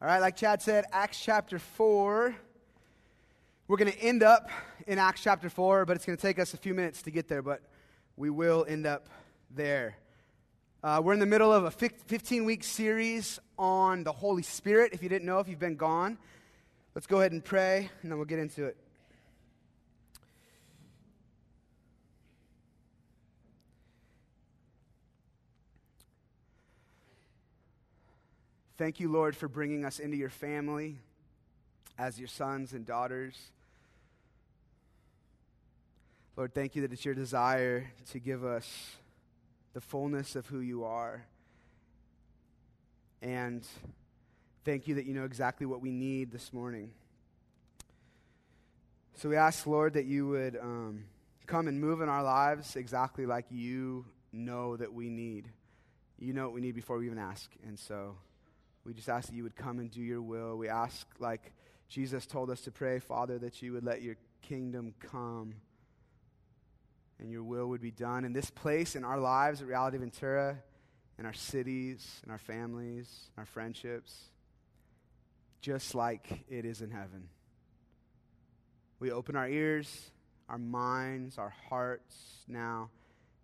All right, like Chad said, Acts chapter 4. We're going to end up in Acts chapter 4, but it's going to take us a few minutes to get there, but we will end up there. Uh, we're in the middle of a 15 week series on the Holy Spirit. If you didn't know, if you've been gone, let's go ahead and pray, and then we'll get into it. Thank you, Lord, for bringing us into your family as your sons and daughters. Lord, thank you that it's your desire to give us the fullness of who you are. And thank you that you know exactly what we need this morning. So we ask, Lord, that you would um, come and move in our lives exactly like you know that we need. You know what we need before we even ask. And so. We just ask that you would come and do your will. We ask, like Jesus told us to pray, Father, that you would let your kingdom come and your will would be done in this place, in our lives at Reality Ventura, in our cities, in our families, in our friendships, just like it is in heaven. We open our ears, our minds, our hearts now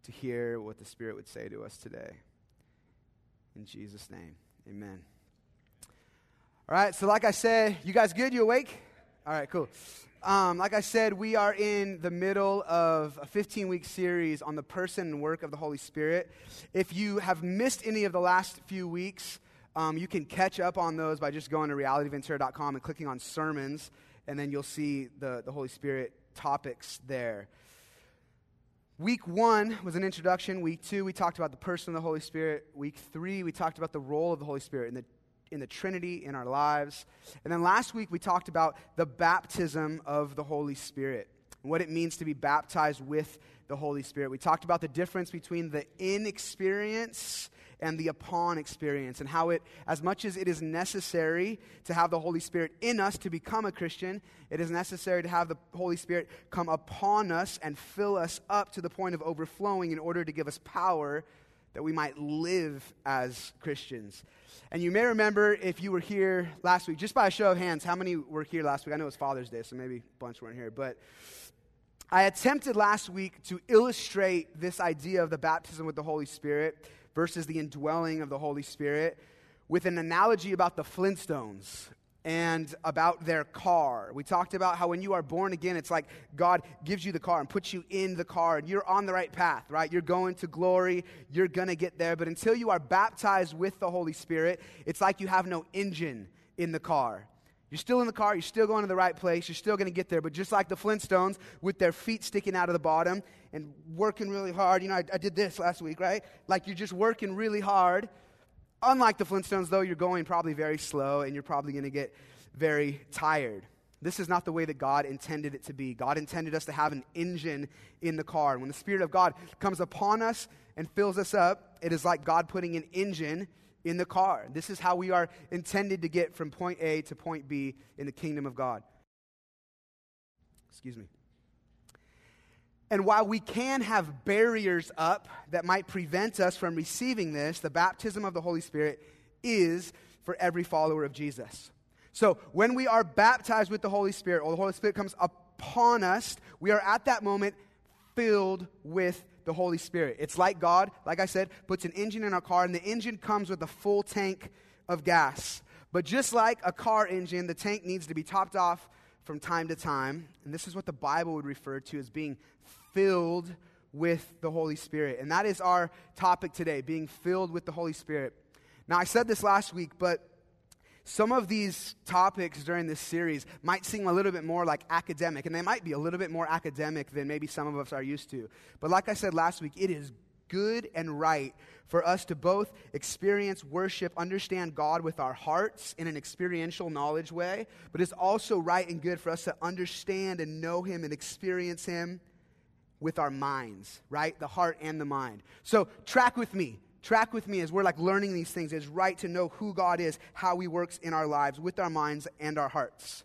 to hear what the Spirit would say to us today. In Jesus' name, amen. All right, so like I said, you guys good? You awake? All right, cool. Um, like I said, we are in the middle of a 15 week series on the person and work of the Holy Spirit. If you have missed any of the last few weeks, um, you can catch up on those by just going to realityventura.com and clicking on sermons, and then you'll see the, the Holy Spirit topics there. Week one was an introduction. Week two, we talked about the person of the Holy Spirit. Week three, we talked about the role of the Holy Spirit and the in the Trinity in our lives. And then last week we talked about the baptism of the Holy Spirit, what it means to be baptized with the Holy Spirit. We talked about the difference between the in experience and the upon experience, and how it, as much as it is necessary to have the Holy Spirit in us to become a Christian, it is necessary to have the Holy Spirit come upon us and fill us up to the point of overflowing in order to give us power that we might live as Christians. And you may remember if you were here last week, just by a show of hands, how many were here last week? I know it was Father's Day, so maybe a bunch weren't here. But I attempted last week to illustrate this idea of the baptism with the Holy Spirit versus the indwelling of the Holy Spirit with an analogy about the Flintstones and about their car. We talked about how when you are born again, it's like God gives you the car and puts you in the car, and you're on the right path, right? You're going to glory, you're going to get there. But until you are baptized with the Holy Spirit, it's like you have no engine in the car. You're still in the car, you're still going to the right place, you're still going to get there. But just like the Flintstones with their feet sticking out of the bottom and working really hard, you know, I, I did this last week, right? Like you're just working really hard Unlike the Flintstones, though, you're going probably very slow and you're probably going to get very tired. This is not the way that God intended it to be. God intended us to have an engine in the car. When the Spirit of God comes upon us and fills us up, it is like God putting an engine in the car. This is how we are intended to get from point A to point B in the kingdom of God. Excuse me. And while we can have barriers up that might prevent us from receiving this, the baptism of the Holy Spirit is for every follower of Jesus. So when we are baptized with the Holy Spirit, or the Holy Spirit comes upon us, we are at that moment filled with the Holy Spirit. It's like God, like I said, puts an engine in our car, and the engine comes with a full tank of gas. But just like a car engine, the tank needs to be topped off from time to time. And this is what the Bible would refer to as being filled with the Holy Spirit. And that is our topic today, being filled with the Holy Spirit. Now, I said this last week, but some of these topics during this series might seem a little bit more like academic, and they might be a little bit more academic than maybe some of us are used to. But like I said last week, it is good and right for us to both experience worship, understand God with our hearts in an experiential knowledge way, but it's also right and good for us to understand and know Him and experience Him with our minds, right? The heart and the mind. So, track with me. Track with me as we're like learning these things. It's right to know who God is, how He works in our lives with our minds and our hearts.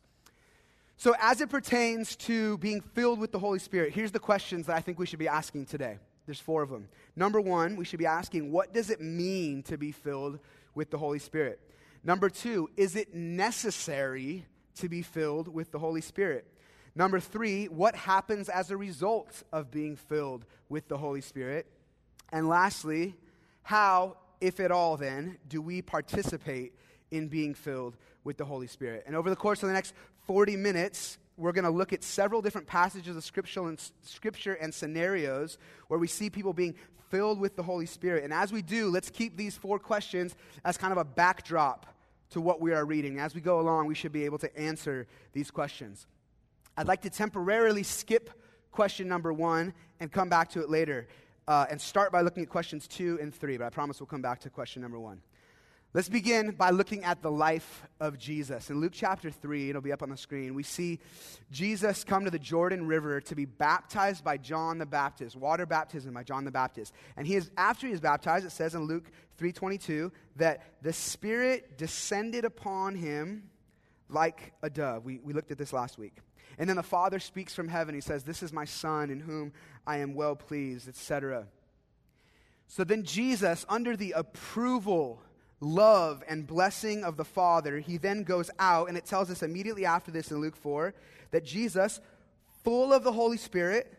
So, as it pertains to being filled with the Holy Spirit, here's the questions that I think we should be asking today. There's four of them. Number one, we should be asking, what does it mean to be filled with the Holy Spirit? Number two, is it necessary to be filled with the Holy Spirit? Number three, what happens as a result of being filled with the Holy Spirit? And lastly, how, if at all, then, do we participate in being filled with the Holy Spirit? And over the course of the next 40 minutes, we're going to look at several different passages of scripture and, scripture and scenarios where we see people being filled with the Holy Spirit. And as we do, let's keep these four questions as kind of a backdrop to what we are reading. As we go along, we should be able to answer these questions. I'd like to temporarily skip question number one and come back to it later uh, and start by looking at questions two and three, but I promise we'll come back to question number one. Let's begin by looking at the life of Jesus. In Luke chapter 3, it'll be up on the screen, we see Jesus come to the Jordan River to be baptized by John the Baptist, water baptism by John the Baptist. And he is after he is baptized, it says in Luke 3:22 that the Spirit descended upon him like a dove. We, we looked at this last week. And then the Father speaks from heaven. He says, This is my Son in whom I am well pleased, etc. So then Jesus, under the approval love and blessing of the Father, he then goes out, and it tells us immediately after this in Luke 4 that Jesus, full of the Holy Spirit,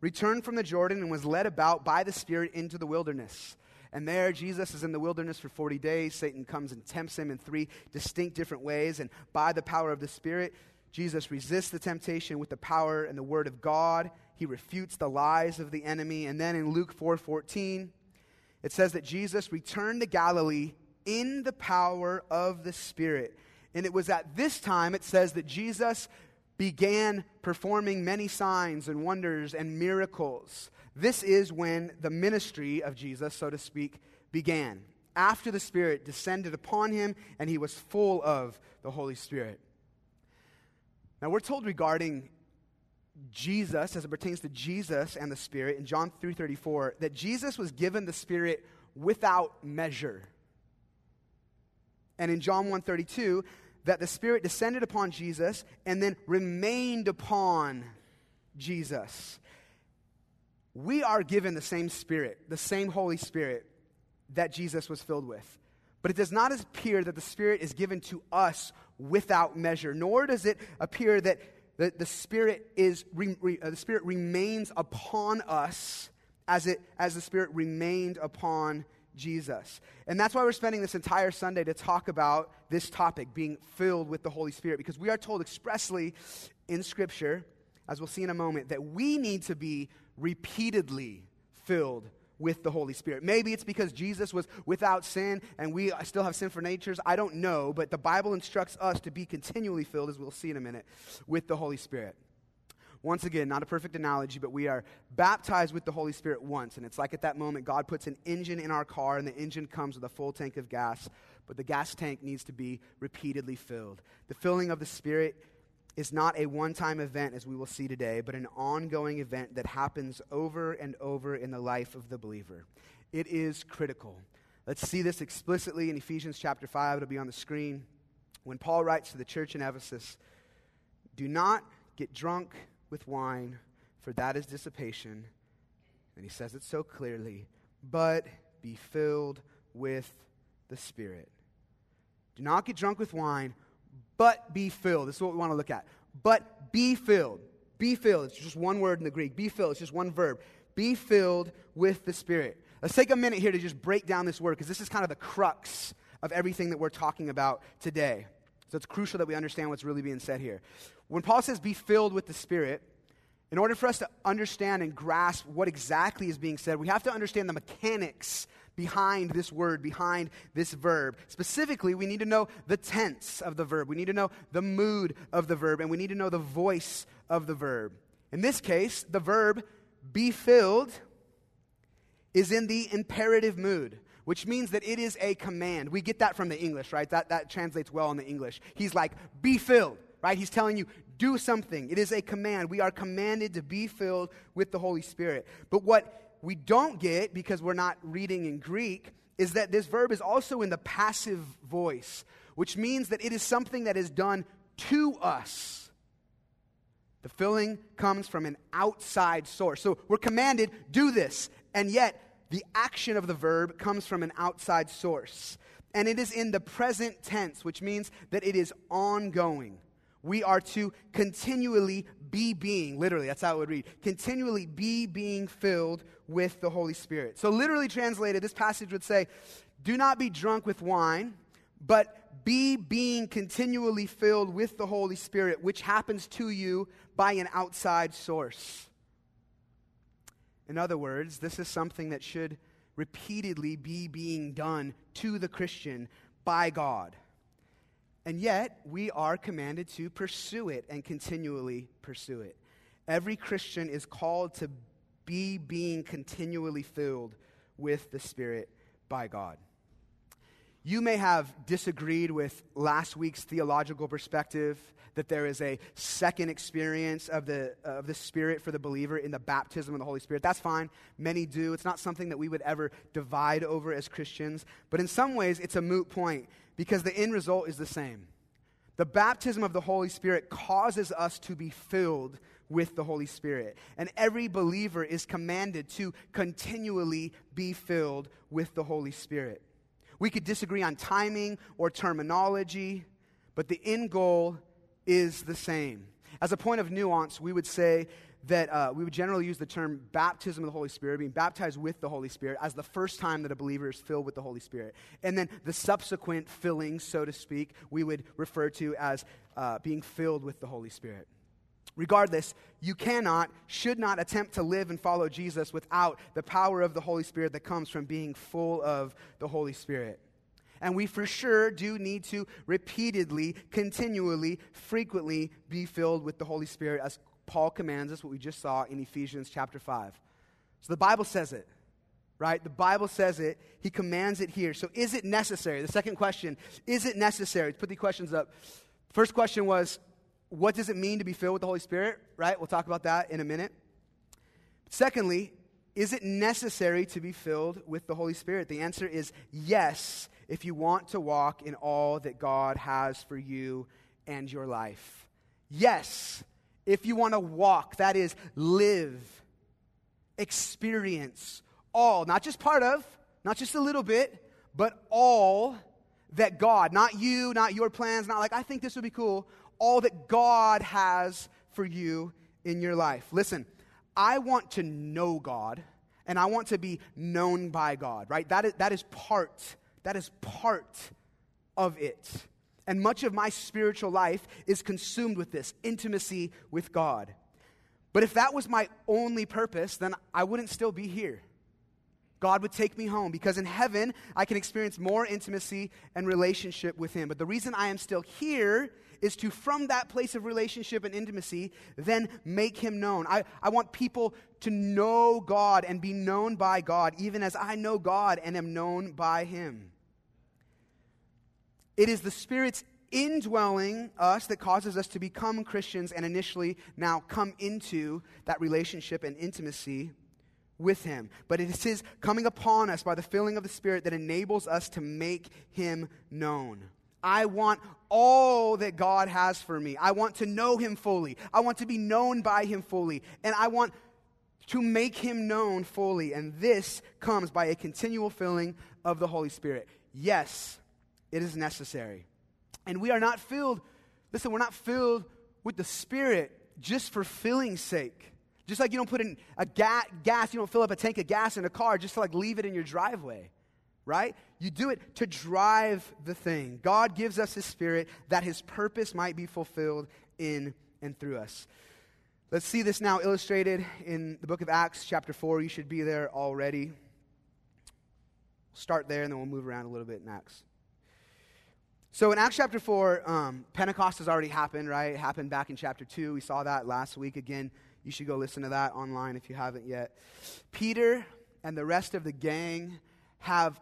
returned from the Jordan and was led about by the Spirit into the wilderness. And there, Jesus is in the wilderness for 40 days. Satan comes and tempts him in three distinct different ways. And by the power of the Spirit, Jesus resists the temptation with the power and the word of God. He refutes the lies of the enemy. And then in Luke 4:14, it says that Jesus returned to Galilee in the power of the Spirit. And it was at this time, it says, that Jesus began performing many signs and wonders and miracles. This is when the ministry of Jesus, so to speak, began. After the Spirit descended upon him and he was full of the Holy Spirit. Now, we're told regarding Jesus, as it pertains to Jesus and the Spirit, in John 3.34, that Jesus was given the Spirit without measure and in John 1:32 that the Spirit descended upon Jesus and then remained upon Jesus. We are given the same Spirit, the same Holy Spirit that Jesus was filled with. But it does not appear that the Spirit is given to us without measure, nor does it appear that the, the Spirit is re, re, uh, the Spirit remains upon us as it as the Spirit remained upon Jesus. And that's why we're spending this entire Sunday to talk about this topic, being filled with the Holy Spirit, because we are told expressly in Scripture, as we'll see in a moment, that we need to be repeatedly filled with the Holy Spirit. Maybe it's because Jesus was without sin and we still have sinful natures. I don't know, but the Bible instructs us to be continually filled, as we'll see in a minute, with the Holy Spirit once again, not a perfect analogy, but we are baptized with the Holy Spirit once. And it's like at that moment, God puts an engine in our car, and the engine comes with a full tank of gas, but the gas tank needs to be repeatedly filled. The filling of the Spirit is not a one time event, as we will see today, but an ongoing event that happens over and over in the life of the believer. It is critical. Let's see this explicitly in Ephesians chapter 5. It'll be on the screen. When Paul writes to the church in Ephesus, do not get drunk with wine, for that is dissipation. And he says it so clearly, but be filled with the Spirit. Do not get drunk with wine, but be filled. This is what we want to look at. But be filled. Be filled. It's just one word in the Greek. Be filled. It's just one verb. Be filled with the Spirit. Let's take a minute here to just break down this word because this is kind of the crux of everything that we're talking about today. So it's crucial that we understand what's really being said here. When Paul says be filled with the Spirit, in order for us to understand and grasp what exactly is being said, we have to understand the mechanics behind this word, behind this verb. Specifically, we need to know the tense of the verb, we need to know the mood of the verb, and we need to know the voice of the verb. In this case, the verb be filled is in the imperative mood which means that it is a command. We get that from the English, right? That, that translates well in the English. He's like, be filled, right? He's telling you, do something. It is a command. We are commanded to be filled with the Holy Spirit. But what we don't get, because we're not reading in Greek, is that this verb is also in the passive voice, which means that it is something that is done to us. The filling comes from an outside source. So we're commanded, do this. And yet, the action of the verb comes from an outside source. And it is in the present tense, which means that it is ongoing. We are to continually be being, literally, that's how it would read, continually be being filled with the Holy Spirit. So, literally translated, this passage would say, Do not be drunk with wine, but be being continually filled with the Holy Spirit, which happens to you by an outside source. In other words, this is something that should repeatedly be being done to the Christian by God. And yet, we are commanded to pursue it and continually pursue it. Every Christian is called to be being continually filled with the Spirit by God. You may have disagreed with last week's theological perspective that there is a second experience of the, of the Spirit for the believer in the baptism of the Holy Spirit. That's fine. Many do. It's not something that we would ever divide over as Christians. But in some ways, it's a moot point because the end result is the same. The baptism of the Holy Spirit causes us to be filled with the Holy Spirit. And every believer is commanded to continually be filled with the Holy Spirit. We could disagree on timing or terminology, but the end goal is the same. As a point of nuance, we would say that uh, we would generally use the term baptism of the Holy Spirit, being baptized with the Holy Spirit, as the first time that a believer is filled with the Holy Spirit. And then the subsequent filling, so to speak, we would refer to as uh, being filled with the Holy Spirit. Regardless, you cannot, should not attempt to live and follow Jesus without the power of the Holy Spirit that comes from being full of the Holy Spirit. And we for sure do need to repeatedly, continually, frequently be filled with the Holy Spirit as Paul commands us, what we just saw in Ephesians chapter 5. So the Bible says it, right? The Bible says it. He commands it here. So is it necessary? The second question is it necessary? Let's put the questions up. First question was what does it mean to be filled with the Holy Spirit, right? We'll talk about that in a minute. Secondly, is it necessary to be filled with the Holy Spirit? The answer is yes, if you want to walk in all that God has for you and your life. Yes, if you want to walk, that is, live, experience all, not just part of, not just a little bit, but all that God, not you, not your plans, not like, I think this would be cool, all that God has for you in your life. Listen, I want to know God and I want to be known by God, right? That is, that is part, that is part of it. And much of my spiritual life is consumed with this intimacy with God. But if that was my only purpose, then I wouldn't still be here. God would take me home because in heaven I can experience more intimacy and relationship with Him. But the reason I am still here is to, from that place of relationship and intimacy, then make him known. I, I want people to know God and be known by God, even as I know God and am known by him. It is the Spirit's indwelling us that causes us to become Christians and initially now come into that relationship and intimacy with Him. But it is His coming upon us by the filling of the Spirit that enables us to make Him known. I want all that God has for me. I want to know Him fully. I want to be known by Him fully. And I want to make Him known fully. And this comes by a continual filling of the Holy Spirit. Yes, it is necessary. And we are not filled, listen, we're not filled with the Spirit just for filling's sake. Just like you don't put in a ga- gas, you don't fill up a tank of gas in a car just to like leave it in your driveway right? You do it to drive the thing. God gives us His Spirit that His purpose might be fulfilled in and through us. Let's see this now illustrated in the book of Acts, chapter 4. You should be there already. Start there, and then we'll move around a little bit in Acts. So in Acts chapter 4, um, Pentecost has already happened, right? It happened back in chapter 2. We saw that last week. Again, you should go listen to that online if you haven't yet. Peter and the rest of the gang have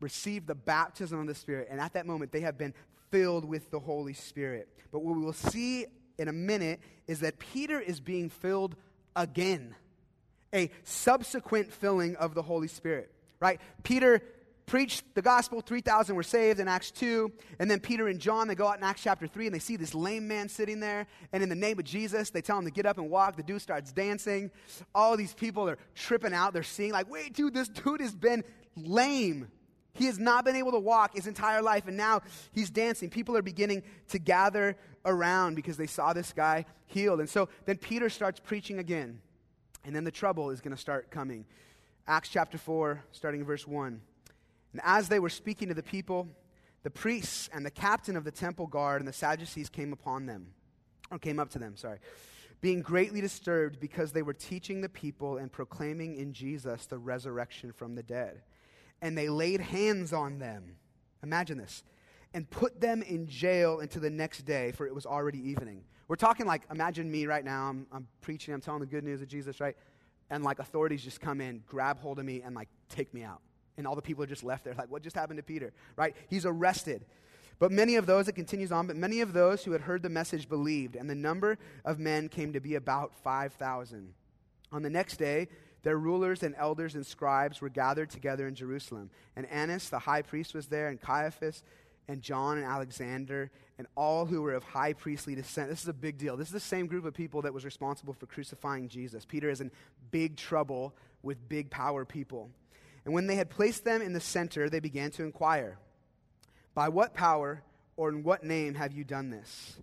received the baptism of the Spirit, and at that moment they have been filled with the Holy Spirit. But what we will see in a minute is that Peter is being filled again, a subsequent filling of the Holy Spirit, right? Peter preached the gospel, 3,000 were saved in Acts 2. And then Peter and John, they go out in Acts chapter 3 and they see this lame man sitting there. And in the name of Jesus, they tell him to get up and walk. The dude starts dancing. All these people are tripping out. They're seeing, like, wait, dude, this dude has been lame He has not been able to walk his entire life, and now he's dancing. People are beginning to gather around because they saw this guy healed. And so then Peter starts preaching again, and then the trouble is going to start coming. Acts chapter 4, starting in verse 1. And as they were speaking to the people, the priests and the captain of the temple guard and the Sadducees came upon them, or came up to them, sorry, being greatly disturbed because they were teaching the people and proclaiming in Jesus the resurrection from the dead and they laid hands on them. Imagine this. And put them in jail until the next day, for it was already evening. We're talking like, imagine me right now. I'm, I'm preaching, I'm telling the good news of Jesus, right? And like authorities just come in, grab hold of me, and like take me out. And all the people are just left there, like, what just happened to Peter, right? He's arrested. But many of those, it continues on, but many of those who had heard the message believed, and the number of men came to be about 5,000. On the next day, their rulers and elders and scribes were gathered together in Jerusalem. And Annas, the high priest, was there, and Caiaphas, and John, and Alexander, and all who were of high priestly descent. This is a big deal. This is the same group of people that was responsible for crucifying Jesus. Peter is in big trouble with big power people. And when they had placed them in the center, they began to inquire, By what power or in what name have you done this?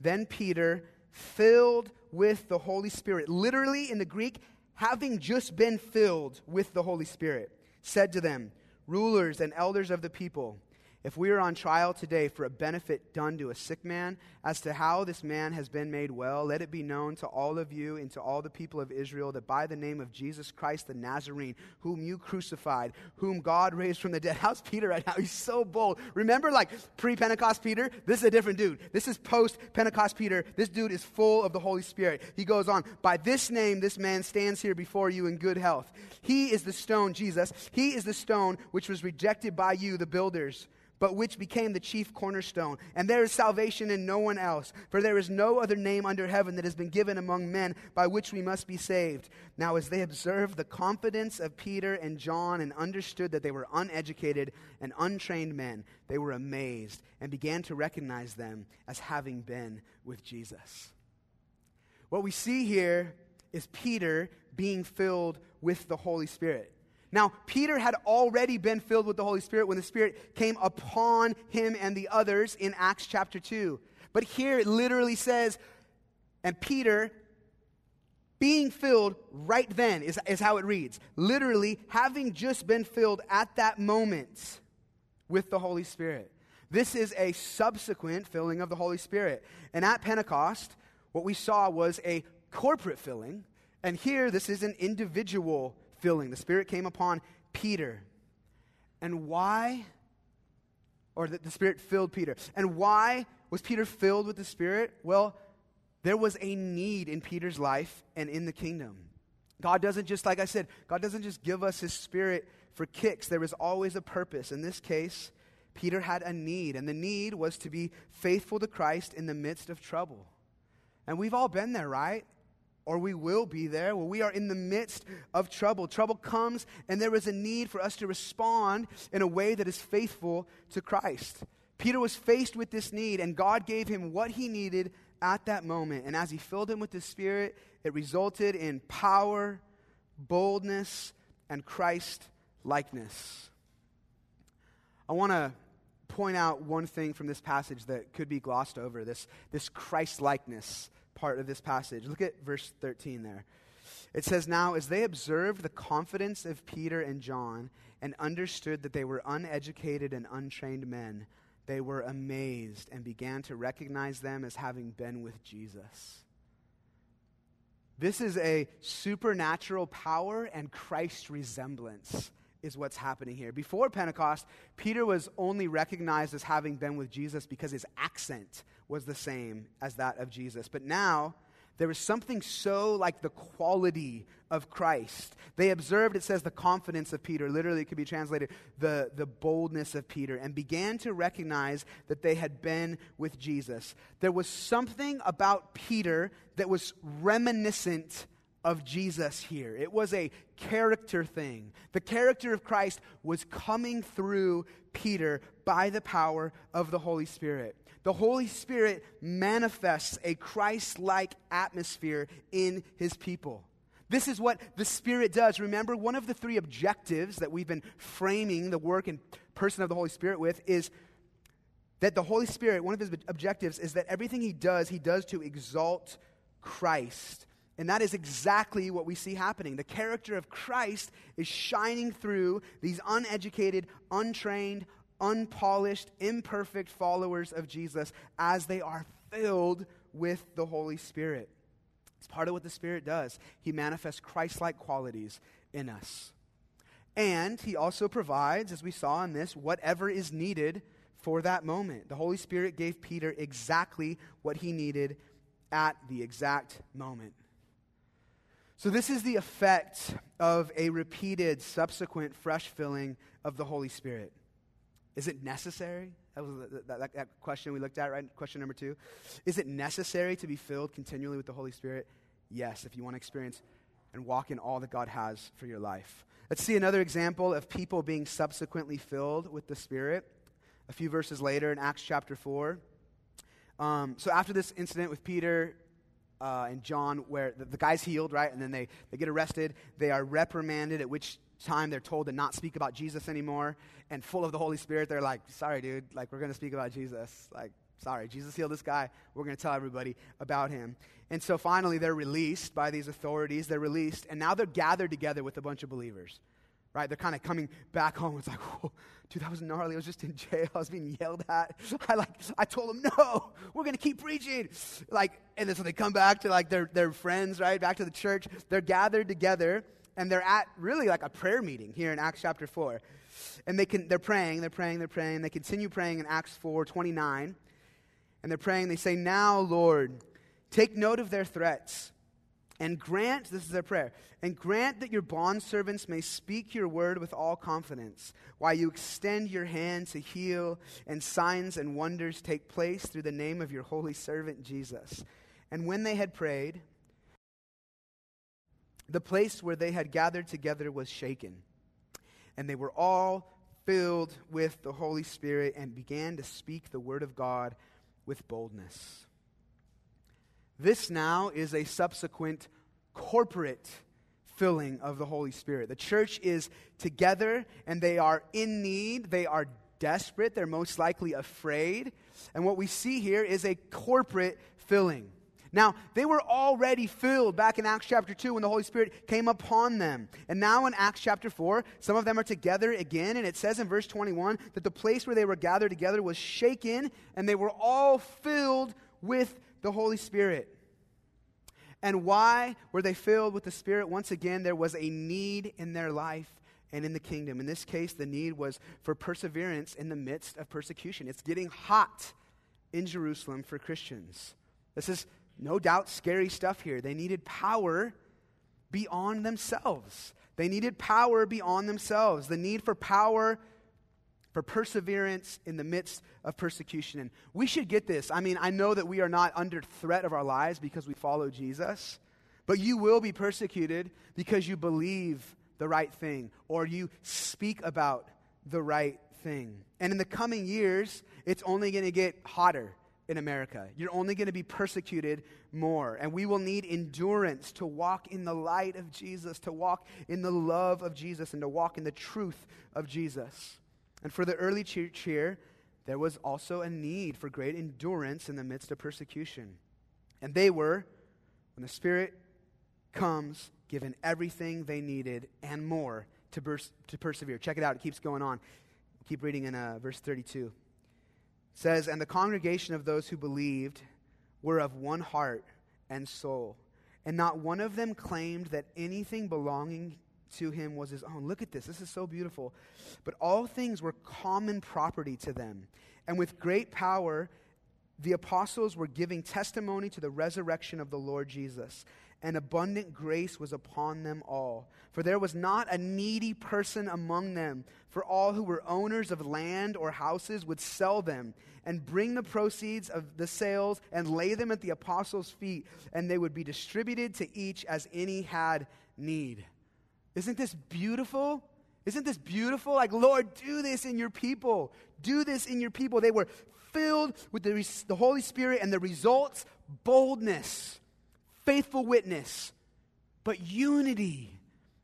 Then Peter, filled with the Holy Spirit, literally in the Greek, having just been filled with the Holy Spirit, said to them, Rulers and elders of the people, if we are on trial today for a benefit done to a sick man, as to how this man has been made well, let it be known to all of you and to all the people of Israel that by the name of Jesus Christ the Nazarene, whom you crucified, whom God raised from the dead. How's Peter right now? He's so bold. Remember, like pre Pentecost Peter? This is a different dude. This is post Pentecost Peter. This dude is full of the Holy Spirit. He goes on, By this name, this man stands here before you in good health. He is the stone, Jesus. He is the stone which was rejected by you, the builders but which became the chief cornerstone. And there is salvation in no one else, for there is no other name under heaven that has been given among men by which we must be saved. Now, as they observed the confidence of Peter and John and understood that they were uneducated and untrained men, they were amazed and began to recognize them as having been with Jesus. What we see here is Peter being filled with the Holy Spirit. Now, Peter had already been filled with the Holy Spirit when the Spirit came upon him and the others in Acts chapter 2. But here it literally says, and Peter being filled right then is, is how it reads. Literally, having just been filled at that moment with the Holy Spirit. This is a subsequent filling of the Holy Spirit. And at Pentecost, what we saw was a corporate filling. And here, this is an individual filling. The Spirit came upon Peter. And why? Or the, the Spirit filled Peter. And why was Peter filled with the Spirit? Well, there was a need in Peter's life and in the kingdom. God doesn't just, like I said, God doesn't just give us his spirit for kicks. There is always a purpose. In this case, Peter had a need, and the need was to be faithful to Christ in the midst of trouble. And we've all been there, right? Or we will be there where we are in the midst of trouble. Trouble comes, and there is a need for us to respond in a way that is faithful to Christ. Peter was faced with this need, and God gave him what he needed at that moment. And as he filled him with the Spirit, it resulted in power, boldness, and Christ likeness. I want to point out one thing from this passage that could be glossed over this, this Christ likeness part of this passage. Look at verse 13 there. It says, Now, as they observed the confidence of Peter and John and understood that they were uneducated and untrained men, they were amazed and began to recognize them as having been with Jesus. This is a supernatural power and Christ resemblance is what's happening here. Before Pentecost, Peter was only recognized as having been with Jesus because his accent was the same as that of Jesus. But now, there was something so like the quality of Christ. They observed, it says, the confidence of Peter. Literally, it could be translated the, the boldness of Peter, and began to recognize that they had been with Jesus. There was something about Peter that was reminiscent of Jesus here. It was a character thing. The character of Christ was coming through Peter by the power of the Holy Spirit. The Holy Spirit manifests a Christ like atmosphere in his people. This is what the Spirit does. Remember, one of the three objectives that we've been framing the work and person of the Holy Spirit with is that the Holy Spirit, one of his objectives is that everything he does, he does to exalt Christ. And that is exactly what we see happening. The character of Christ is shining through these uneducated, untrained, unpolished, imperfect followers of Jesus as they are filled with the Holy Spirit. It's part of what the Spirit does. He manifests Christ like qualities in us. And He also provides, as we saw in this, whatever is needed for that moment. The Holy Spirit gave Peter exactly what he needed at the exact moment. So, this is the effect of a repeated, subsequent, fresh filling of the Holy Spirit. Is it necessary? That was that, that, that, question we looked at, right? Question number two. Is it necessary to be filled continually with the Holy Spirit? Yes, if you want to experience and walk in all that God has for your life. Let's see another example of people being subsequently filled with the Spirit. A few verses later in Acts chapter 4. Um, so after this incident with Peter uh, and John, where the, the guy's healed, right? And then they, they get arrested. They are reprimanded, at which time they're told to not speak about Jesus anymore. And full of the Holy Spirit, they're like, sorry, dude, like, we're going to speak about Jesus. Like, sorry, Jesus healed this guy. We're going to tell everybody about him. And so finally, they're released by these authorities. They're released, and now they're gathered together with a bunch of believers right? They're kind of coming back home. It's like, dude, that was gnarly. I was just in jail. I was being yelled at. I like, I told them, no, we're going to keep preaching. Like, and then so they come back to like their, their friends, right? Back to the church. They're gathered together and they're at really like a prayer meeting here in Acts chapter 4. And they can, they're praying, they're praying, they're praying. They continue praying in Acts 4 29. And they're praying, they say, Now, Lord, take note of their threats and grant, this is their prayer, and grant that your bondservants may speak your word with all confidence, while you extend your hand to heal, and signs and wonders take place through the name of your holy servant Jesus. And when they had prayed, the place where they had gathered together was shaken, and they were all filled with the Holy Spirit and began to speak the word of God with boldness. This now is a subsequent corporate filling of the Holy Spirit. The church is together and they are in need, they are desperate, they're most likely afraid. And what we see here is a corporate filling. Now, they were already filled back in Acts chapter 2 when the Holy Spirit came upon them. And now in Acts chapter 4, some of them are together again. And it says in verse 21 that the place where they were gathered together was shaken, and they were all filled with the Holy Spirit. And why were they filled with the Spirit? Once again, there was a need in their life and in the kingdom. In this case, the need was for perseverance in the midst of persecution. It's getting hot in Jerusalem for Christians. This is no doubt scary stuff here. They needed power beyond themselves. They needed power beyond themselves. The need for power for perseverance in the midst of persecution. And we should get this. I mean, I know that we are not under threat of our lives because we follow Jesus, but you will be persecuted because you believe the right thing or you speak about the right thing. And in the coming years, it's only going to get hotter in America. You're only going to be persecuted more. And we will need endurance to walk in the light of Jesus, to walk in the love of Jesus, and to walk in the truth of Jesus. And for the early church here, there was also a need for great endurance in the midst of persecution. And they were, when the Spirit comes, given everything they needed and more to, pers- to persevere. Check it out, it keeps going on. keep reading in uh, verse 32. Says, And the congregation of those who believed were of one heart and soul, and not one of them claimed that anything belonging to him was his own. Look at this. This is so beautiful. But all things were common property to them. And with great power, the apostles were giving testimony to the resurrection of the Lord Jesus. And abundant grace was upon them all. For there was not a needy person among them, for all who were owners of land or houses would sell them and bring the proceeds of the sales and lay them at the apostles' feet, and they would be distributed to each as any had need. Isn't this beautiful? Isn't this beautiful? Like, Lord, do this in your people. Do this in your people. They were filled with the, the Holy Spirit, and the results boldness, faithful witness, but unity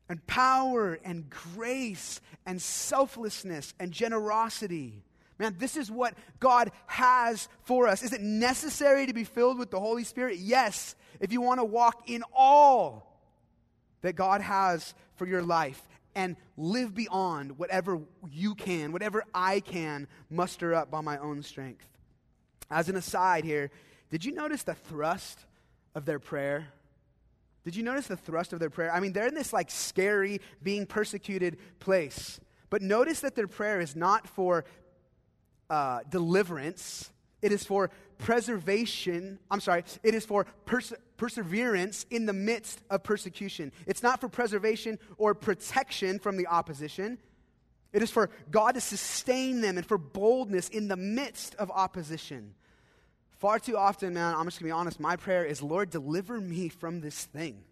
and power and grace and selflessness and generosity. Man, this is what God has for us. Is it necessary to be filled with the Holy Spirit? Yes, if you want to walk in all that God has for your life and live beyond whatever you can, whatever I can muster up by my own strength. As an aside here, did you notice the thrust of their prayer? Did you notice the thrust of their prayer? I mean, they're in this like scary, being persecuted place. But notice that their prayer is not for uh, deliverance, it is for preservation. I'm sorry, it is for perse- perseverance in the midst of persecution. It's not for preservation or protection from the opposition. It is for God to sustain them and for boldness in the midst of opposition. Far too often, man, I'm just gonna be honest, my prayer is, Lord, deliver me from this thing.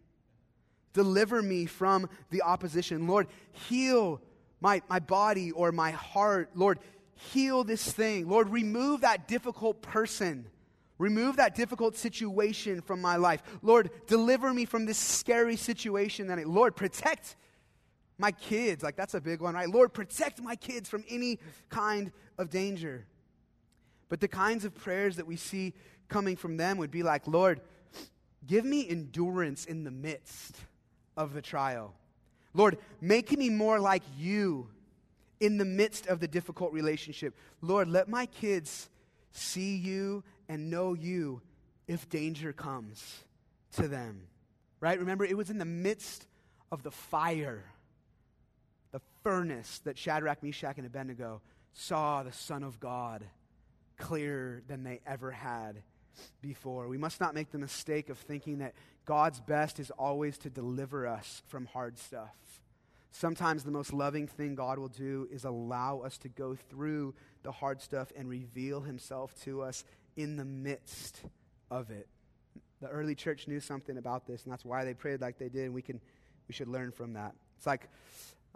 Deliver me from the opposition. Lord, heal my, my body or my heart. Lord, heal this thing. Lord, remove that difficult person. Remove that difficult situation from my life. Lord, deliver me from this scary situation that I, Lord, protect my kids. Like that's a big one, right? Lord, protect my kids from any kind of danger. But the kinds of prayers that we see coming from them would be like, Lord, give me endurance in the midst of the trial. Lord, make me more like you in the midst of the difficult relationship. Lord, let my kids see you and know you if danger comes to them. Right? Remember, it was in the midst of the fire, the furnace, that Shadrach, Meshach, and Abednego saw the Son of God clearer than they ever had before. We must not make the mistake of thinking that God's best is always to deliver us from hard stuff. Sometimes the most loving thing God will do is allow us to go through the hard stuff and reveal himself to us in the midst of it. The early church knew something about this, and that's why they prayed like they did, and we, can, we should learn from that. It's like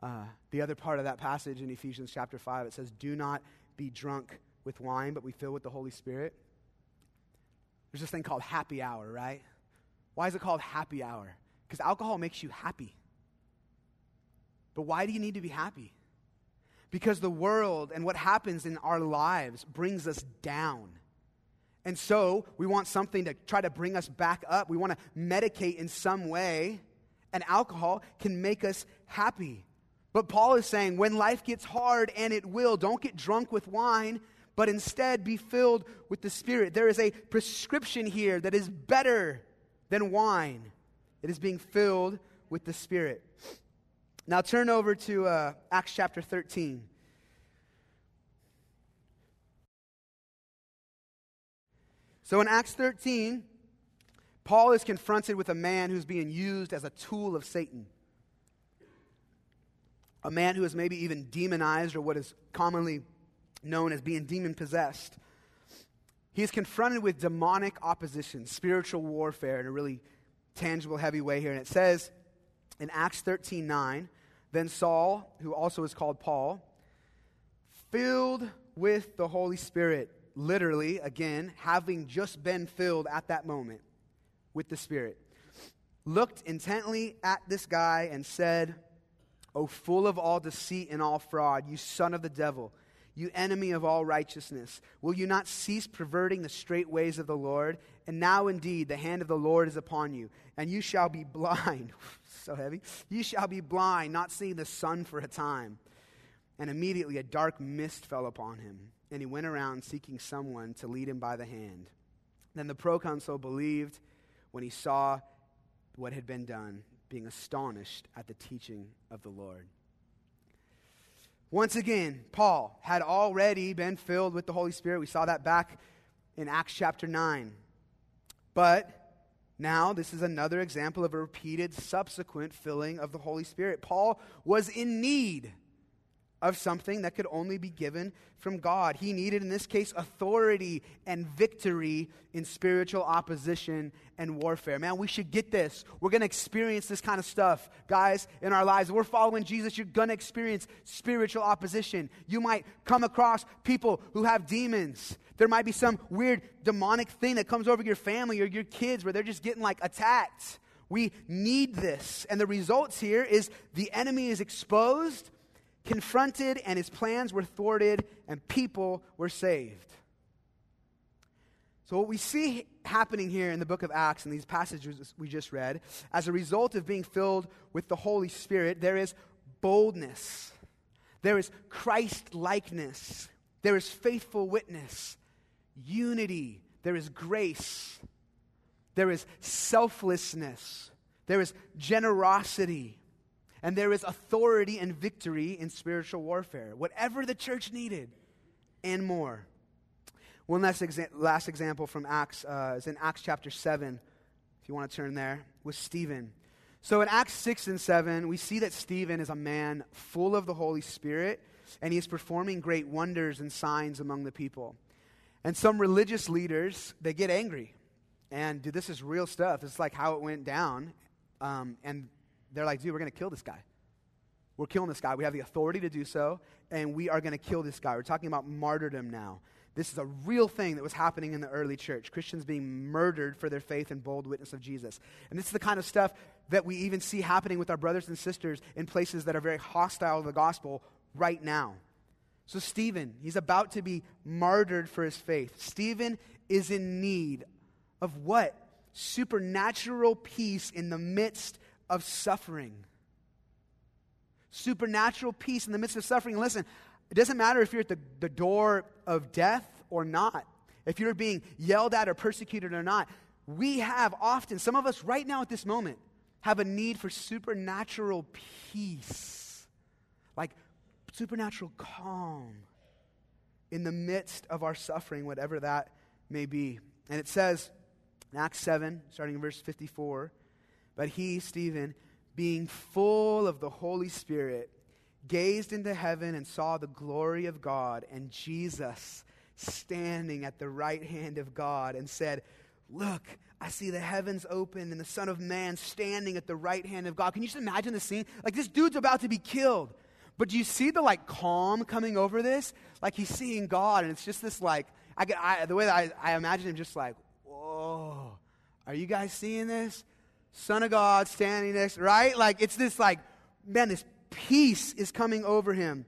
uh, the other part of that passage in Ephesians chapter 5. It says, Do not be drunk with wine, but we fill with the Holy Spirit. There's this thing called happy hour, right? Why is it called happy hour? Because alcohol makes you happy. But why do you need to be happy? Because the world and what happens in our lives brings us down. And so we want something to try to bring us back up. We want to medicate in some way, and alcohol can make us happy. But Paul is saying when life gets hard, and it will, don't get drunk with wine, but instead be filled with the Spirit. There is a prescription here that is better than wine. It is being filled with the Spirit. Now turn over to uh, Acts chapter 13. So in Acts 13, Paul is confronted with a man who's being used as a tool of Satan. A man who is maybe even demonized or what is commonly known as being demon possessed. He is confronted with demonic opposition, spiritual warfare in a really tangible, heavy way here. And it says in Acts 13 9, then Saul, who also is called Paul, filled with the Holy Spirit, literally, again, having just been filled at that moment with the Spirit, looked intently at this guy and said, O full of all deceit and all fraud, you son of the devil, you enemy of all righteousness, will you not cease perverting the straight ways of the Lord? And now indeed the hand of the Lord is upon you, and you shall be blind. so heavy. You shall be blind, not seeing the sun for a time. And immediately a dark mist fell upon him, and he went around seeking someone to lead him by the hand. Then the proconsul believed when he saw what had been done, being astonished at the teaching of the Lord. Once again, Paul had already been filled with the Holy Spirit. We saw that back in Acts chapter 9. But now, this is another example of a repeated subsequent filling of the Holy Spirit. Paul was in need of something that could only be given from God. He needed, in this case, authority and victory in spiritual opposition and warfare. Man, we should get this. We're going to experience this kind of stuff, guys, in our lives. We're following Jesus. You're going to experience spiritual opposition. You might come across people who have demons. There might be some weird demonic thing that comes over your family or your kids where they're just getting like attacked We need this. And the results here is the enemy is exposed, confronted, and his plans were thwarted, and people were saved. So, what we see happening here in the book of Acts, in these passages we just read, as a result of being filled with the Holy Spirit, there is boldness, there is Christ likeness, there is faithful witness, unity, there is grace, there is selflessness, there is generosity, and there is authority and victory in spiritual warfare. Whatever the church needed, and more. One last, exa- last example from Acts uh, is in Acts chapter 7, if you want to turn there, with Stephen. So in Acts 6 and 7, we see that Stephen is a man full of the Holy Spirit, and he is performing great wonders and signs among the people. And some religious leaders, they get angry. And dude, this is real stuff. It's like how it went down. Um, and they're like, dude, we're going to kill this guy. We're killing this guy. We have the authority to do so, and we are going to kill this guy. We're talking about martyrdom now. This is a real thing that was happening in the early church. Christians being murdered for their faith and bold witness of Jesus. And this is the kind of stuff that we even see happening with our brothers and sisters in places that are very hostile to the gospel right now. So, Stephen, he's about to be martyred for his faith. Stephen is in need of what? Supernatural peace in the midst of suffering. Supernatural peace in the midst of suffering. Listen, it doesn't matter if you're at the, the door of death or not, if you're being yelled at or persecuted or not. We have often, some of us right now at this moment, have a need for supernatural peace, like supernatural calm in the midst of our suffering, whatever that may be. And it says in Acts 7, starting in verse 54, but he, Stephen, being full of the Holy Spirit, gazed into heaven and saw the glory of God and Jesus standing at the right hand of God and said, Look, I see the heavens open and the Son of Man standing at the right hand of God. Can you just imagine the scene? Like this dude's about to be killed. But do you see the like calm coming over this? Like he's seeing God, and it's just this like I get I, the way that I, I imagine him just like, whoa, are you guys seeing this? Son of God standing next, right? Like it's this like, man, this peace is coming over him.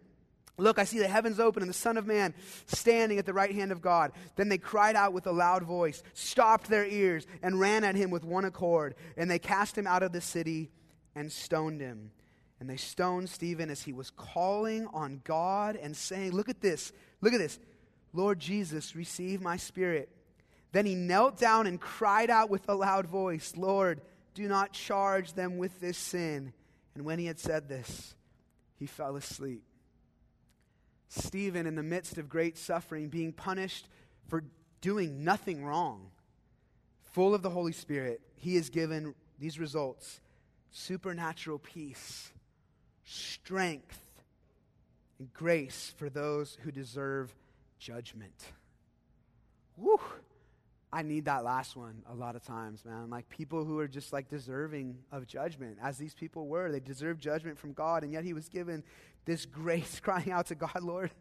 Look, I see the heavens open and the Son of Man standing at the right hand of God. Then they cried out with a loud voice, stopped their ears, and ran at him with one accord. And they cast him out of the city and stoned him. And they stoned Stephen as he was calling on God and saying, Look at this, look at this. Lord Jesus, receive my spirit. Then he knelt down and cried out with a loud voice, Lord, do not charge them with this sin. And when he had said this, he fell asleep. Stephen, in the midst of great suffering, being punished for doing nothing wrong, full of the Holy Spirit, he is given these results supernatural peace, strength, and grace for those who deserve judgment. Woo! I need that last one a lot of times, man. Like people who are just like deserving of judgment, as these people were. They deserve judgment from God, and yet he was given this grace, crying out to God, Lord,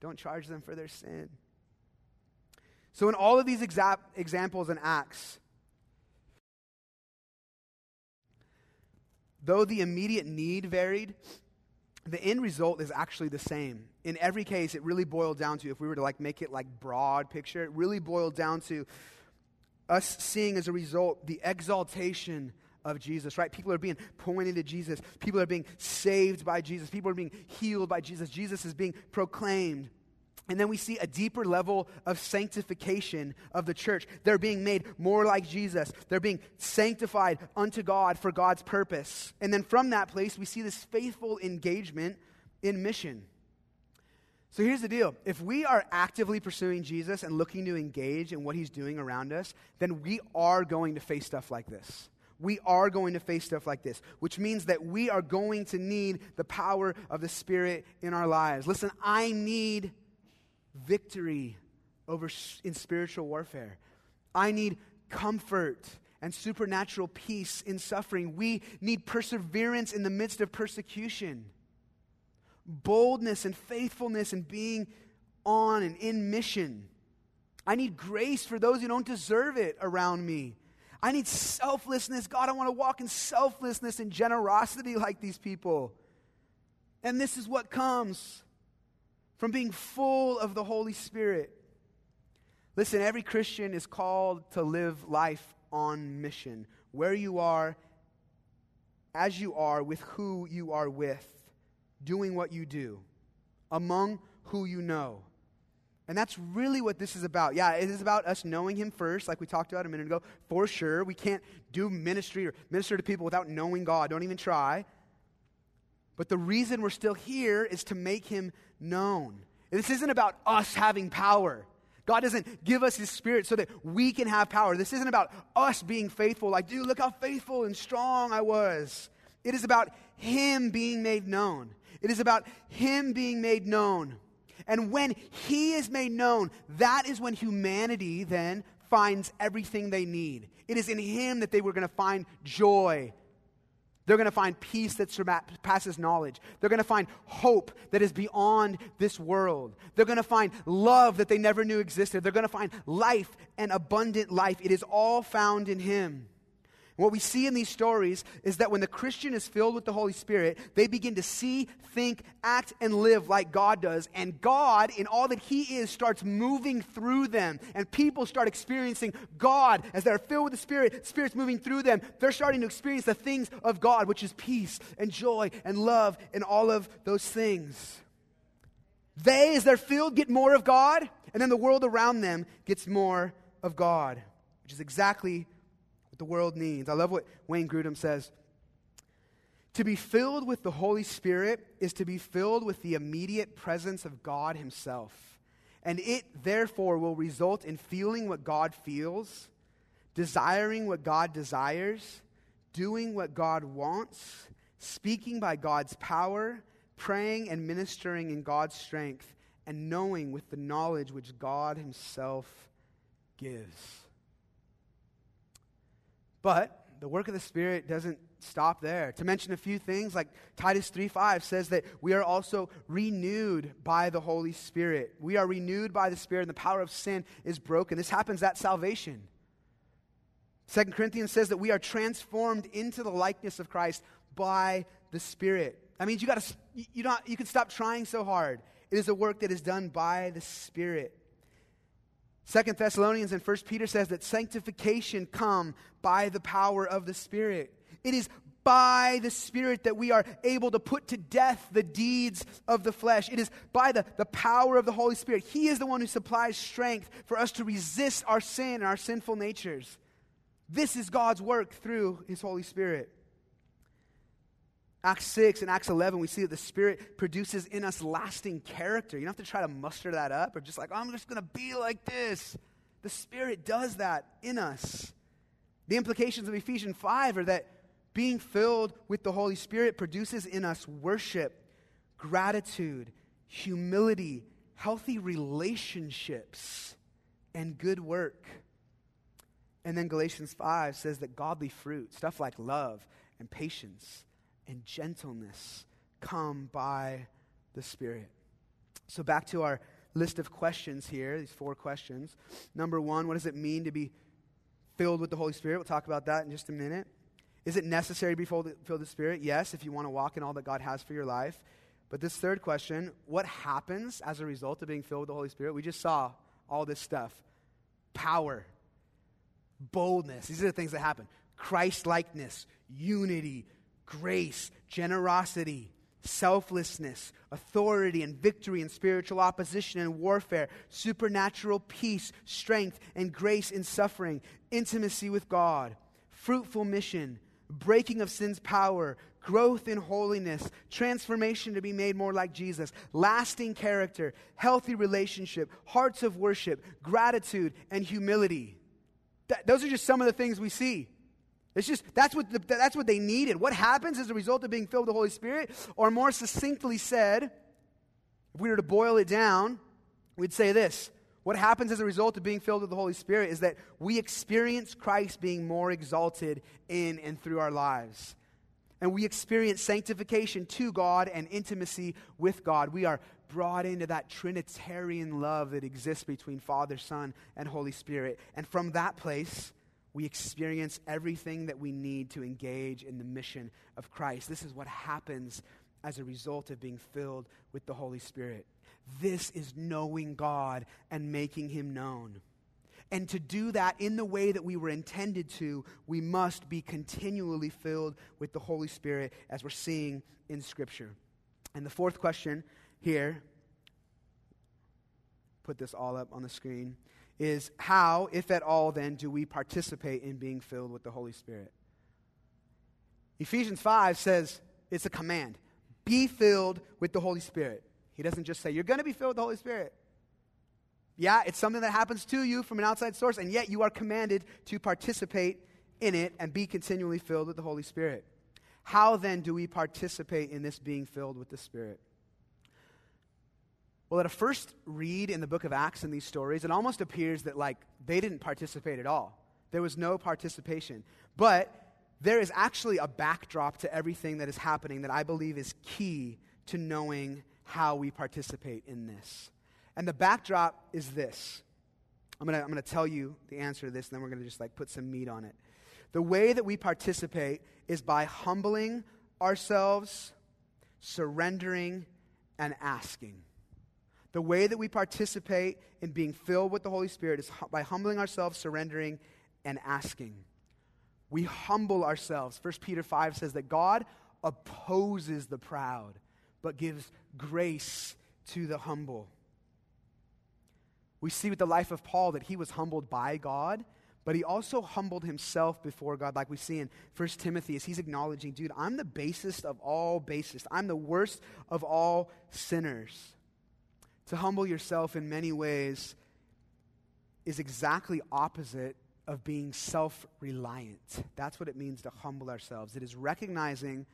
don't charge them for their sin. So, in all of these exa- examples and acts, though the immediate need varied, the end result is actually the same. In every case, it really boiled down to, if we were to like make it like broad picture, it really boiled down to us seeing as a result the exaltation of Jesus, right? People are being pointed to Jesus. People are being saved by Jesus. People are being healed by Jesus. Jesus is being proclaimed. And then we see a deeper level of sanctification of the church. They're being made more like Jesus. They're being sanctified unto God for God's purpose. And then from that place, we see this faithful engagement in mission. So here's the deal if we are actively pursuing Jesus and looking to engage in what he's doing around us, then we are going to face stuff like this. We are going to face stuff like this, which means that we are going to need the power of the Spirit in our lives. Listen, I need victory over in spiritual warfare. I need comfort and supernatural peace in suffering. We need perseverance in the midst of persecution boldness and faithfulness and being on and in mission. I need grace for those who don't deserve it around me. I need selflessness. God, I want to walk in selflessness and generosity like these people. And this is what comes from being full of the Holy Spirit. Listen, every Christian is called to live life on mission, where you are, as you are, with who you are with, doing what you do, among who you know. And that's really what this is about. Yeah, it is about us knowing Him first, like we talked about a minute ago, for sure. We can't do ministry or minister to people without knowing God. Don't even try. But the reason we're still here is to make Him known. This isn't about us having power. God doesn't give us His Spirit so that we can have power. This isn't about us being faithful, like, dude, look how faithful and strong I was. It is about Him being made known. It is about Him being made known. And when He is made known, that is when humanity then finds everything they need. It is in Him that they were going to find joy. They're going to find peace that surpasses knowledge. They're going to find hope that is beyond this world. They're going to find love that they never knew existed. They're going to find life and abundant life. It is all found in Him. What we see in these stories is that when the Christian is filled with the Holy Spirit, they begin to see, think, act, and live like God does. And God, in all that He is, starts moving through them. And people start experiencing God as they're filled with the Spirit, Spirit's moving through them. They're starting to experience the things of God, which is peace and joy and love and all of those things. They, as they're filled, get more of God, and then the world around them gets more of God, which is exactly the world needs. I love what Wayne Grudem says. To be filled with the Holy Spirit is to be filled with the immediate presence of God Himself. And it, therefore, will result in feeling what God feels, desiring what God desires, doing what God wants, speaking by God's power, praying and ministering in God's strength, and knowing with the knowledge which God Himself gives. But the work of the Spirit doesn't stop there. To mention a few things, like Titus 3 5 says that we are also renewed by the Holy Spirit. We are renewed by the Spirit, and the power of sin is broken. This happens at salvation. Second Corinthians says that we are transformed into the likeness of Christ by the Spirit. That means you got to you don't you can stop trying so hard. It is a work that is done by the Spirit. Second Thessalonians and First Peter says that sanctification come by the power of the Spirit. It is by the Spirit that we are able to put to death the deeds of the flesh. It is by the, the power of the Holy Spirit. He is the one who supplies strength for us to resist our sin and our sinful natures. This is God's work through His Holy Spirit. Acts 6 and Acts 11, we see that the Spirit produces in us lasting character. You don't have to try to muster that up or just like, oh, I'm just going to be like this. The Spirit does that in us. The implications of Ephesians 5 are that being filled with the Holy Spirit produces in us worship, gratitude, humility, healthy relationships, and good work. And then Galatians 5 says that godly fruit, stuff like love and patience and gentleness come by the Spirit. So, back to our list of questions here, these four questions. Number one, what does it mean to be filled with the Holy Spirit? We'll talk about that in just a minute. Is it necessary to be filled, with the Spirit? Yes, if you want to walk in all that God has for your life. But this third question, what happens as a result of being filled with the Holy Spirit? We just saw all this stuff power, boldness. These are the things that happen. Christ likeness, unity, grace, generosity, selflessness, authority and victory and spiritual opposition and warfare, supernatural peace, strength and grace in suffering, intimacy with God, fruitful mission, breaking of sin's power, growth in holiness, transformation to be made more like Jesus, lasting character, healthy relationship, hearts of worship, gratitude, and humility. Those are just some of the things we see. It's just that's what, the, that's what they needed. What happens as a result of being filled with the Holy Spirit? Or more succinctly said, if we were to boil it down, we'd say this. What happens as a result of being filled with the Holy Spirit is that we experience Christ being more exalted in and through our lives. And we experience sanctification to God and intimacy with God. We are brought into that Trinitarian love that exists between Father, Son, and Holy Spirit. And from that place, we experience everything that we need to engage in the mission of Christ. This is what happens as a result of being filled with the Holy Spirit. This is knowing God and making Him known. And to do that in the way that we were intended to, we must be continually filled with the Holy Spirit as we're seeing in Scripture. And the fourth question here, put this all up on the screen, is how, if at all, then, do we participate in being filled with the Holy Spirit? Ephesians 5 says it's a command be filled with the Holy Spirit. He doesn't just say, You're going to be filled with the Holy Spirit. Yeah, it's something that happens to you from an outside source, and yet you are commanded to participate in it and be continually filled with the Holy Spirit. How then do we participate in this being filled with the Spirit? Well, at a first read in the book of Acts in these stories, it almost appears that like they didn't participate at all. There was no participation. But there is actually a backdrop to everything that is happening that I believe is key to knowing how we participate in this. And the backdrop is this. I'm going to I'm to tell you the answer to this, and then we're going to just like put some meat on it. The way that we participate is by humbling ourselves, surrendering, and asking. The way that we participate in being filled with the Holy Spirit is by humbling ourselves, surrendering, and asking. We humble ourselves. 1 Peter 5 says that God opposes the proud, but gives grace to the humble. We see with the life of Paul that he was humbled by God, but he also humbled himself before God, like we see in 1 Timothy, as he's acknowledging, dude, I'm the basest of all basest. I'm the worst of all sinners. To humble yourself in many ways is exactly opposite of being self reliant. That's what it means to humble ourselves. It is recognizing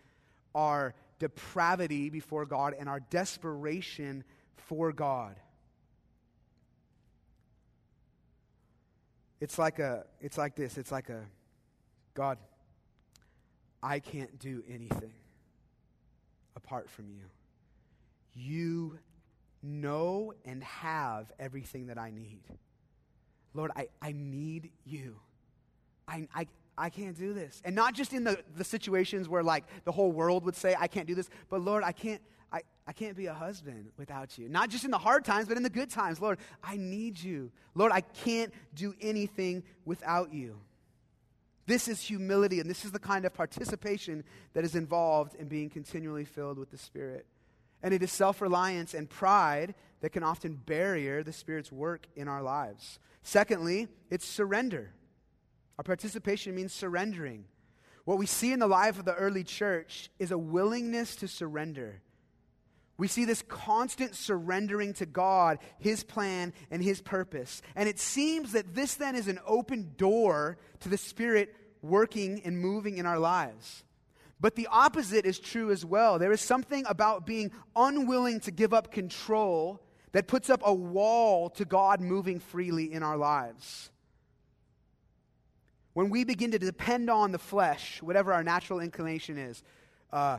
our depravity before God and our desperation for God. It's like a it's like this. It's like a God, I can't do anything apart from you. You know and have everything that I need. Lord, I, I need you. I, I, I can't do this. And not just in the, the situations where like the whole world would say, I can't do this, but Lord, I can't, I, I can't be a husband without you. Not just in the hard times, but in the good times. Lord, I need you. Lord, I can't do anything without you. This is humility, and this is the kind of participation that is involved in being continually filled with the Spirit. And it is self reliance and pride that can often barrier the Spirit's work in our lives. Secondly, it's surrender. Our participation means surrendering. What we see in the life of the early church is a willingness to surrender. We see this constant surrendering to God, His plan, and His purpose. And it seems that this then is an open door to the Spirit working and moving in our lives. But the opposite is true as well. There is something about being unwilling to give up control that puts up a wall to God moving freely in our lives. When we begin to depend on the flesh, whatever our natural inclination is, uh,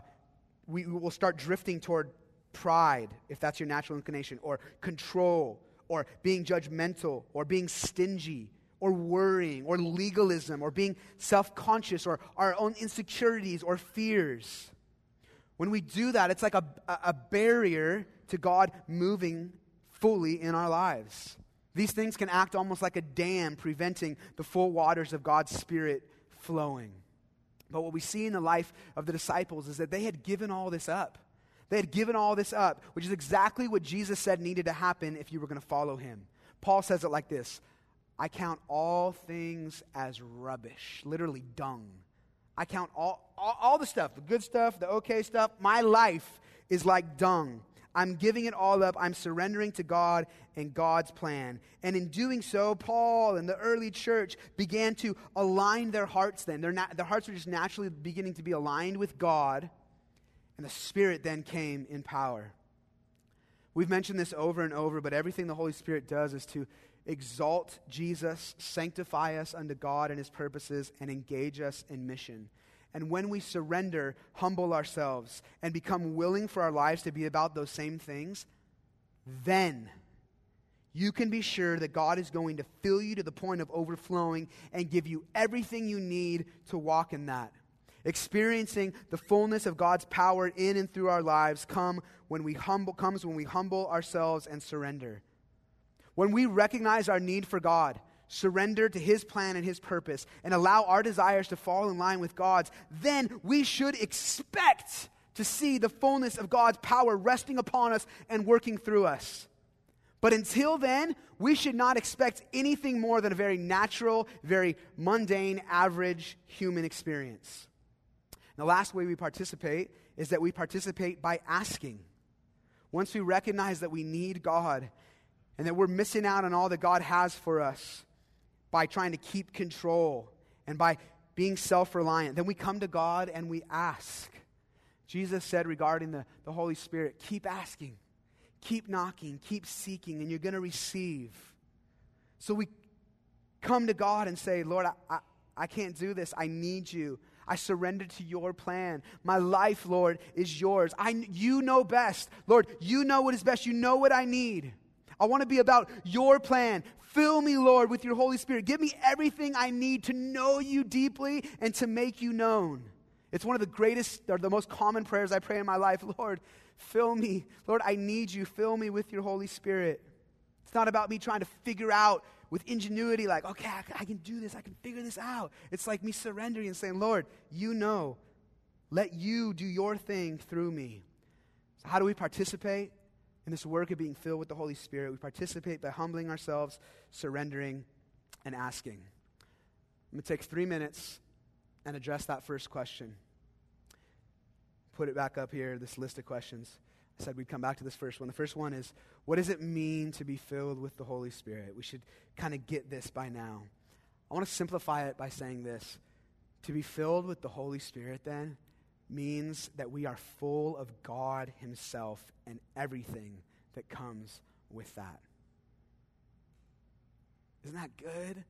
we, we will start drifting toward pride, if that's your natural inclination, or control, or being judgmental, or being stingy, or worrying or legalism or being self conscious or our own insecurities or fears. When we do that, it's like a, a barrier to God moving fully in our lives. These things can act almost like a dam preventing the full waters of God's Spirit flowing. But what we see in the life of the disciples is that they had given all this up. They had given all this up, which is exactly what Jesus said needed to happen if you were going to follow him. Paul says it like this I count all things as rubbish, literally dung. I count all, all, all, the stuff, the good stuff, the okay stuff. My life is like dung. I'm giving it all up. I'm surrendering to God and God's plan. And in doing so, Paul and the early church began to align their hearts then. Their, na- their hearts were just naturally beginning to be aligned with God. And the Spirit then came in power. We've mentioned this over and over, but everything the Holy Spirit does is to exalt Jesus, sanctify us unto God and his purposes, and engage us in mission. And when we surrender, humble ourselves, and become willing for our lives to be about those same things, then you can be sure that God is going to fill you to the point of overflowing and give you everything you need to walk in that. Experiencing the fullness of God's power in and through our lives come when we humble, comes when we humble ourselves and surrender. When we recognize our need for God, surrender to His plan and His purpose, and allow our desires to fall in line with God's, then we should expect to see the fullness of God's power resting upon us and working through us. But until then, we should not expect anything more than a very natural, very mundane, average human experience. The last way we participate is that we participate by asking. Once we recognize that we need God and that we're missing out on all that God has for us by trying to keep control and by being self reliant, then we come to God and we ask. Jesus said regarding the, the Holy Spirit, keep asking, keep knocking, keep seeking, and you're going to receive. So we come to God and say, Lord, I, I, I can't do this. I need you. I surrender to your plan. My life, Lord, is yours. I, you know best. Lord, you know what is best. You know what I need. I want to be about your plan. Fill me, Lord, with your Holy Spirit. Give me everything I need to know you deeply and to make you known. It's one of the greatest or the most common prayers I pray in my life. Lord, fill me. Lord, I need you. Fill me with your Holy Spirit. It's not about me trying to figure out with ingenuity, like, okay, I, can do this. I can figure this out. It's like me surrendering and saying, Lord, you know. Let you do your thing through me. So, how do we participate in this work of being filled with the Holy Spirit? We participate by humbling ourselves, surrendering, and asking. I'm going to take three minutes and address that first question. Put it back up here, this list of questions. I said we'd come back to this first one. The first one is what does it mean to be filled with the Holy Spirit? We should kind of get this by now. I want to simplify it by saying this. To be filled with the Holy Spirit, then, means that we are full of God Himself and everything that comes with that. Isn't that good?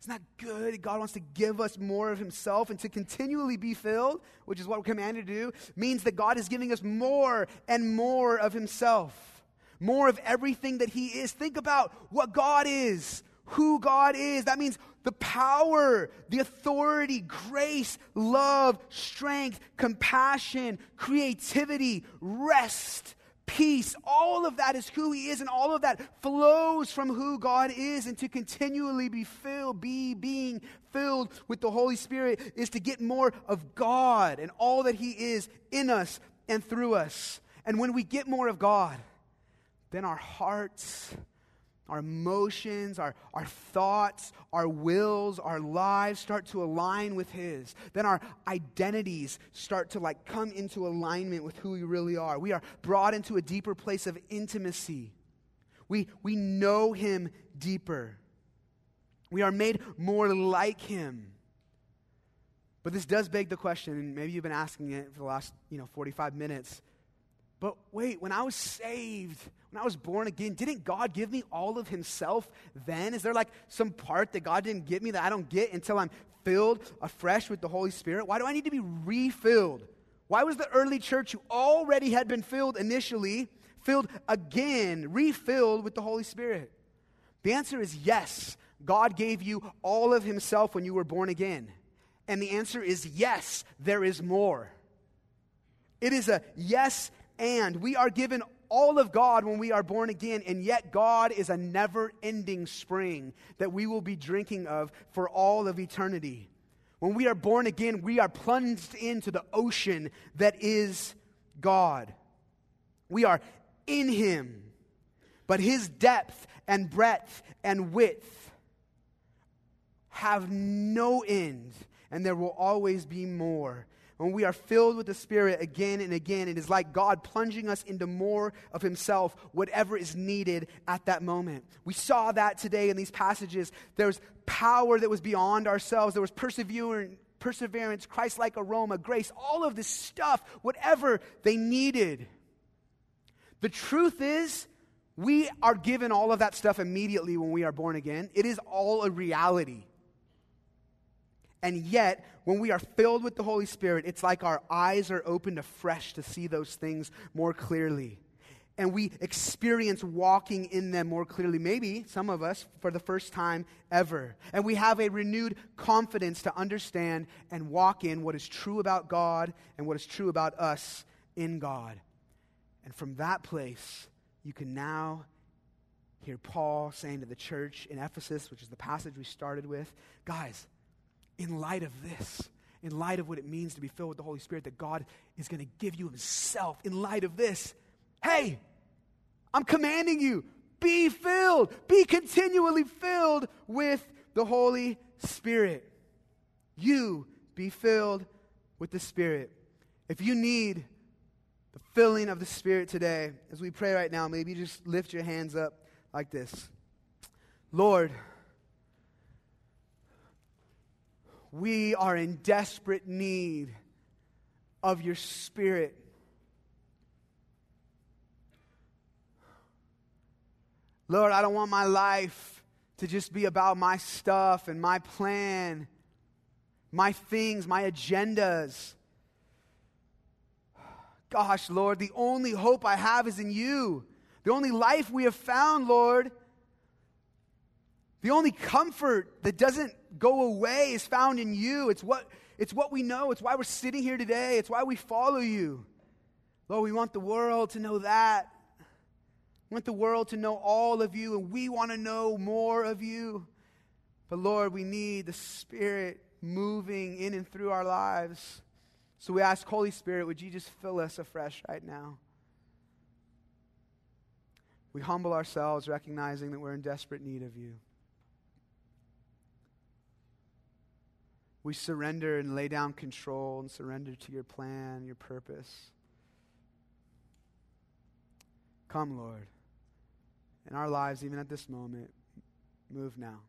Isn't that good? God wants to give us more of Himself and to continually be filled, which is what we're commanded to do, means that God is giving us more and more of Himself, more of everything that He is. Think about what God is, who God is. That means the power, the authority, grace, love, strength, compassion, creativity, rest, peace, all of that is who He is, and all of that flows from who God is. And to continually be filled, be being filled with the Holy Spirit is to get more of God and all that He is in us and through us. And when we get more of God, then our hearts our emotions, our, our thoughts, our wills, our lives start to align with His. Then our identities start to like come into alignment with who we really are. We are brought into a deeper place of intimacy. We, we know Him deeper. We are made more like Him. But this does beg the question, and maybe you've been asking it for the last, you know, 45 minutes. But wait, when I was saved, when I was born again, didn't God give me all of Himself then? Is there like some part that God didn't give me that I don't get until I'm filled afresh with the Holy Spirit? Why do I need to be refilled? Why was the early church who already had been filled initially filled again, refilled with the Holy Spirit? The answer is yes. God gave you all of Himself when you were born again. And the answer is yes, there is more. It is a yes and we are given all of God when we are born again, and yet God is a never ending spring that we will be drinking of for all of eternity. When we are born again, we are plunged into the ocean that is God. We are in Him, but His depth and breadth and width have no end, and there will always be more when we are filled with the Spirit again and again, it is like God plunging us into more of Himself, whatever is needed at that moment. We saw that today in these passages. There's power that was beyond ourselves, there was perseverance. Perseverance, Christ like aroma, grace, all of this stuff, whatever they needed. The truth is, we are given all of that stuff immediately when we are born again. It is all a reality. And yet, when we are filled with the Holy Spirit, it's like our eyes are opened afresh to see those things more clearly. and we experience walking in them more clearly. Maybe some of us for the first time ever. And we have a renewed confidence to understand and walk in what is true about God and what is true about us in God. And from that place, you can now hear Paul saying to the church in Ephesus, which is the passage we started with, guys, in light of this, in light of what it means to be filled with the Holy Spirit, that God is going to give you Himself, in light of this, hey, I'm commanding you, be filled, be continually filled with the Holy Spirit. You be filled with the Spirit. If you need the filling of the Spirit today, as we pray right now, maybe just lift your hands up like this Lord, we are in desperate need of your Spirit. Lord, I don't want my life to just be about my stuff and my plan, my things, my agendas. Gosh, Lord, the only hope I have is in you. The only life we have found, Lord, the only comfort that doesn't go away is found in you. It's what, it's what we know. It's why we're sitting here today. It's why we follow you. Lord, we want the world to know that. We want the world to know all of you, and we want to know more of you. But Lord, we need the Spirit moving in and through our lives. So we ask, Holy Spirit, would you just fill us afresh right now? We humble ourselves, recognizing that we're in desperate need of you. We surrender and lay down control and surrender to your plan, your purpose. Come, Lord in our lives, even at this moment, move now.